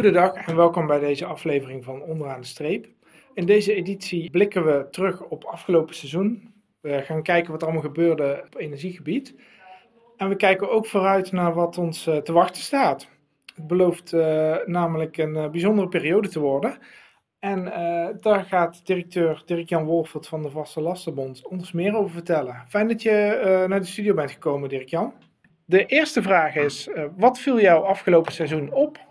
Goedendag en welkom bij deze aflevering van Onderaan de Streep. In deze editie blikken we terug op afgelopen seizoen. We gaan kijken wat er allemaal gebeurde op energiegebied. En we kijken ook vooruit naar wat ons eh, te wachten staat. Het belooft uh, namelijk een uh, bijzondere periode te worden. En daar gaat directeur Dirk-Jan Wolfert van de Vaste Lastenbond ons meer over vertellen. Fijn dat je naar de studio bent gekomen, Dirk-Jan. De eerste vraag is, wat viel jou afgelopen seizoen op?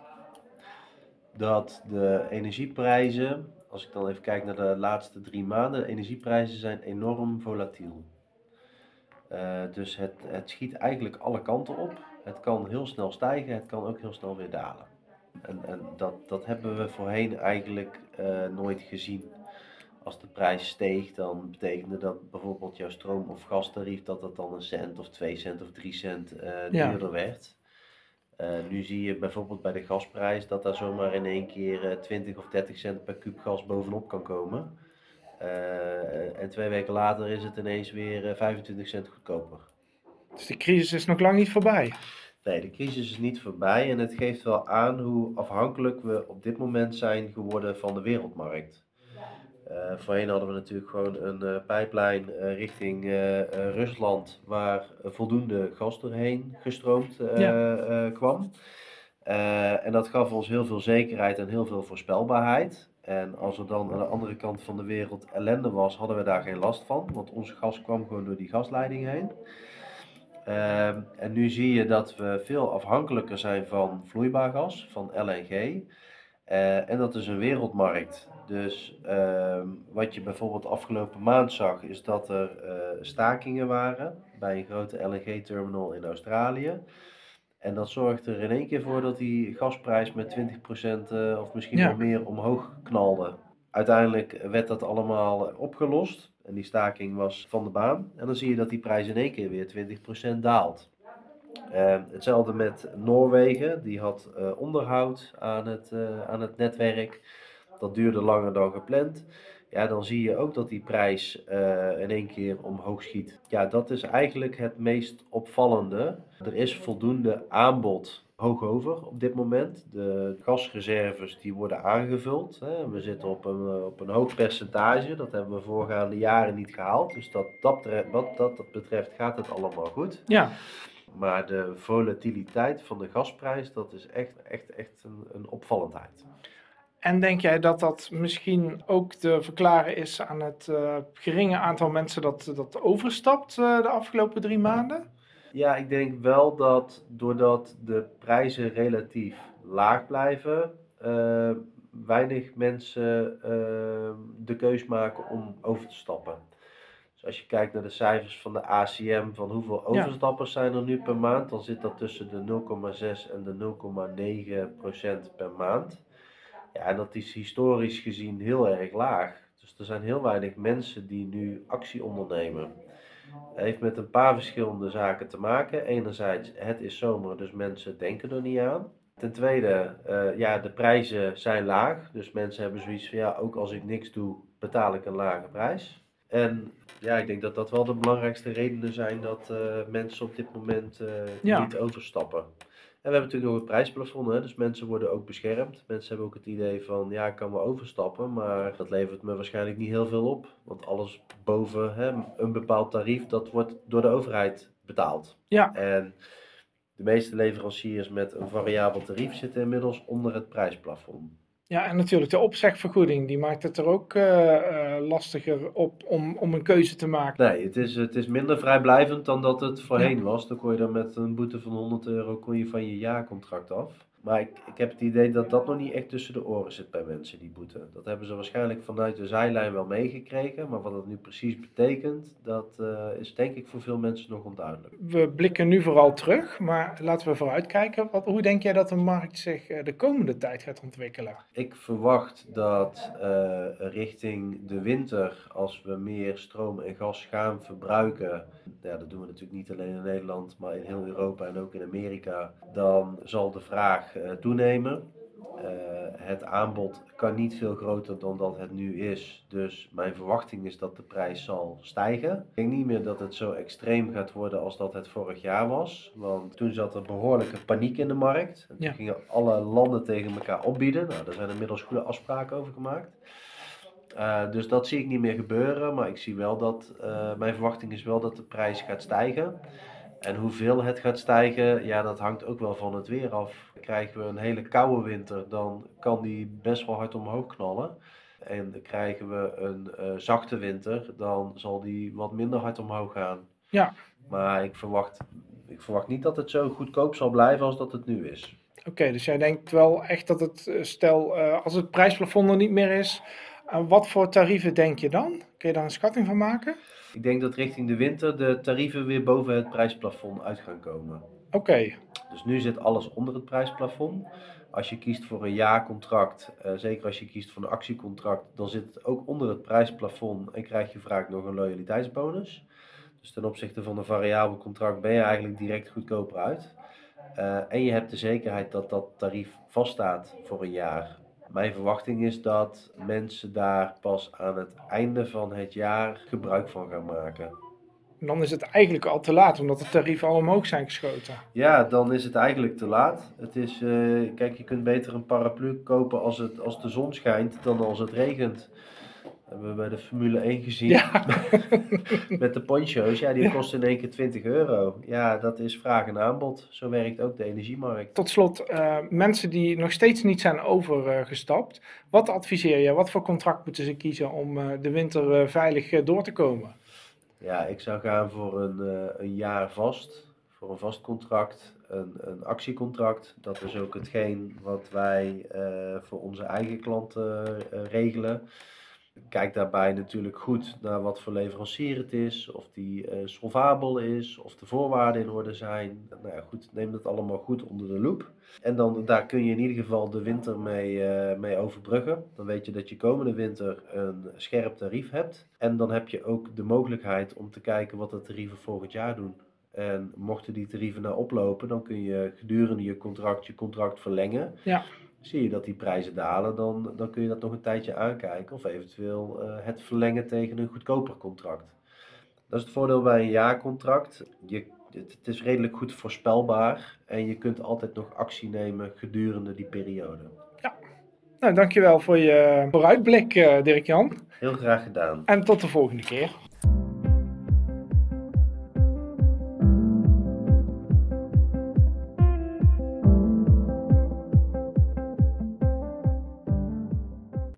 Dat de energieprijzen, als ik dan even kijk naar de laatste drie maanden, de energieprijzen zijn enorm volatiel. Uh, dus het, het schiet eigenlijk alle kanten op. Het kan heel snel stijgen, het kan ook heel snel weer dalen. En, en dat, dat hebben we voorheen eigenlijk uh, nooit gezien. Als de prijs steeg, dan betekende dat bijvoorbeeld jouw stroom- of gastarief dat dat dan een cent of twee cent of drie cent uh, duurder ja. werd. Nu zie je bijvoorbeeld bij de gasprijs dat daar zomaar in één keer 20 of 30 cent per kuub gas bovenop kan komen. Uh, en twee weken later is het ineens weer 25 cent goedkoper. Dus de crisis is nog lang niet voorbij? Nee, de crisis is niet voorbij en het geeft wel aan hoe afhankelijk we op dit moment zijn geworden van de wereldmarkt. Uh, voorheen hadden we natuurlijk gewoon een uh, pijplijn uh, richting Rusland waar voldoende gas doorheen gestroomd ja. kwam. en dat gaf ons heel veel zekerheid en heel veel voorspelbaarheid. En als er dan aan de andere kant van de wereld ellende was, hadden we daar geen last van, want ons gas kwam gewoon door die gasleiding heen. Uh, en nu zie je dat we veel afhankelijker zijn van vloeibaar gas, van LNG. En dat is een wereldmarkt. Dus uh, wat je bijvoorbeeld afgelopen maand zag, is dat er uh, stakingen waren bij een grote LNG-terminal in Australië. En dat zorgt er in één keer voor dat die gasprijs met 20% uh, of misschien wel meer omhoog knalde. Uiteindelijk werd dat allemaal opgelost en die staking was van de baan. En dan zie je dat die prijs in één keer weer 20% daalt. Uh, hetzelfde met Noorwegen, die had uh, onderhoud aan het, aan het netwerk. Dat duurde langer dan gepland ja, dan zie je ook dat die prijs uh, in één keer omhoog schiet. Ja, dat is eigenlijk het meest opvallende. Er is voldoende aanbod hoog over op dit moment. De gasreserves die worden aangevuld. Hè. We zitten op een, op een hoog percentage. Dat hebben we voorgaande jaren niet gehaald. Dus dat, dat, wat dat betreft gaat het allemaal goed. Ja. Maar de volatiliteit van de gasprijs, dat is echt, echt, echt een, een opvallendheid. En denk jij dat dat misschien ook te verklaren is aan het uh, geringe aantal mensen dat, dat overstapt uh, de afgelopen drie maanden? Ja, ik denk wel dat doordat de prijzen relatief laag blijven, uh, weinig mensen de keus maken om over te stappen. Dus als je kijkt naar de cijfers van de ACM, van hoeveel overstappers ja. zijn er nu per maand, dan zit dat tussen de 0,6 en de 0,9 procent per maand. Ja, en dat is historisch gezien heel erg laag. Dus er zijn heel weinig mensen die nu actie ondernemen. Het heeft met een paar verschillende zaken te maken. Enerzijds, het is zomer, dus mensen denken er niet aan. Ten tweede, uh, ja, de prijzen zijn laag. Dus mensen hebben zoiets van, ja, ook als ik niks doe, betaal ik een lage prijs. En ja, ik denk dat dat wel de belangrijkste redenen zijn dat uh, mensen op dit moment uh, ja. niet overstappen. En we hebben natuurlijk nog het prijsplafond, hè, dus mensen worden ook beschermd. Mensen hebben ook het idee van, ja, ik kan wel overstappen, maar dat levert me waarschijnlijk niet heel veel op. Want alles boven hè, een bepaald tarief, dat wordt door de overheid betaald. Ja. En de meeste leveranciers met een variabel tarief zitten inmiddels onder het prijsplafond. Ja, en natuurlijk de opzegvergoeding, die maakt het er ook uh, uh, lastiger op om, om een keuze te maken. Nee, het is, het is minder vrijblijvend dan dat het voorheen ja. was. Dan kon je dan met een boete van 100 euro kon je van je jaarcontract af. Maar ik, ik heb het idee dat dat nog niet echt tussen de oren zit bij mensen, die boete. Dat hebben ze waarschijnlijk vanuit de zijlijn wel meegekregen. Maar wat dat nu precies betekent, dat uh, is denk ik voor veel mensen nog onduidelijk. We blikken nu vooral terug, maar laten we vooruitkijken. Wat, hoe denk jij dat de markt zich de komende tijd gaat ontwikkelen? Ik verwacht dat uh, richting de winter, als we meer stroom en gas gaan verbruiken. Ja, dat doen we natuurlijk niet alleen in Nederland, maar in heel Europa en ook in Amerika. Dan zal de vraag toenemen. het aanbod kan niet veel groter dan dat het nu is. Dus mijn verwachting is dat de prijs zal stijgen. Ik denk niet meer dat het zo extreem gaat worden als dat het vorig jaar was. Want toen zat er behoorlijke paniek in de markt. En toen gingen alle landen tegen elkaar opbieden. Nou, daar zijn inmiddels goede afspraken over gemaakt. Uh, dus dat zie ik niet meer gebeuren. Maar ik zie wel dat, uh, mijn verwachting is wel dat de prijs gaat stijgen. En hoeveel het gaat stijgen, ja, dat hangt ook wel van het weer af. Krijgen we een hele koude winter, dan kan die best wel hard omhoog knallen. En krijgen we een uh, zachte winter, dan zal die wat minder hard omhoog gaan. Ja. Maar ik verwacht, ik verwacht niet dat het zo goedkoop zal blijven als dat het nu is. Oké, dus jij denkt wel echt dat het, stel, uh, als het prijsplafond er niet meer is, aan wat voor tarieven denk je dan? Kun je daar een schatting van maken? Ik denk dat richting de winter de tarieven weer boven het prijsplafond uit gaan komen. Oké. Dus nu zit alles onder het prijsplafond. Als je kiest voor een jaarcontract, uh, zeker als je kiest voor een actiecontract, dan zit het ook onder het prijsplafond en krijg je vaak nog een loyaliteitsbonus. Dus ten opzichte van een variabel contract ben je eigenlijk direct goedkoper uit. Uh, en je hebt de zekerheid dat dat tarief vaststaat voor een jaar. Mijn verwachting is dat mensen daar pas aan het einde van het jaar gebruik van gaan maken. dan is het eigenlijk al te laat, omdat de tarieven al omhoog zijn geschoten. Ja, dan is het eigenlijk te laat. Het is, uh, kijk, je kunt beter een paraplu kopen als, het, als de zon schijnt dan als het regent hebben we bij de Formule 1 gezien. Ja. Met de poncho's. Ja, die kosten in één keer 20 euro. Ja, dat is vraag en aanbod. Zo werkt ook de energiemarkt. Tot slot, uh, mensen die nog steeds niet zijn overgestapt. wat adviseer je? Wat voor contract moeten ze kiezen om uh, de winter uh, veilig door te komen? Ja, ik zou gaan voor een, een jaar vast. Voor een vast contract. Een, een actiecontract. Dat is ook hetgeen wat wij voor onze eigen klanten regelen. Kijk daarbij natuurlijk goed naar wat voor leverancier het is, of die uh, solvabel is, of de voorwaarden in orde zijn. Nou ja, goed, neem dat allemaal goed onder de loep. En dan daar kun je in ieder geval de winter mee, uh, mee overbruggen. Dan weet je dat je komende winter een scherp tarief hebt. En dan heb je ook de mogelijkheid om te kijken wat de tarieven volgend jaar doen. En mochten die tarieven nou oplopen, dan kun je gedurende je contract je contract verlengen. Ja. Zie je dat die prijzen dalen, dan, dan kun je dat nog een tijdje aankijken. Of eventueel uh, het verlengen tegen een goedkoper contract. Dat is het voordeel bij een jaarcontract. Je, het, het is redelijk goed voorspelbaar. En je kunt altijd nog actie nemen gedurende die periode. Ja, nou dankjewel voor je vooruitblik, uh, Dirk-Jan. Heel graag gedaan. En tot de volgende keer.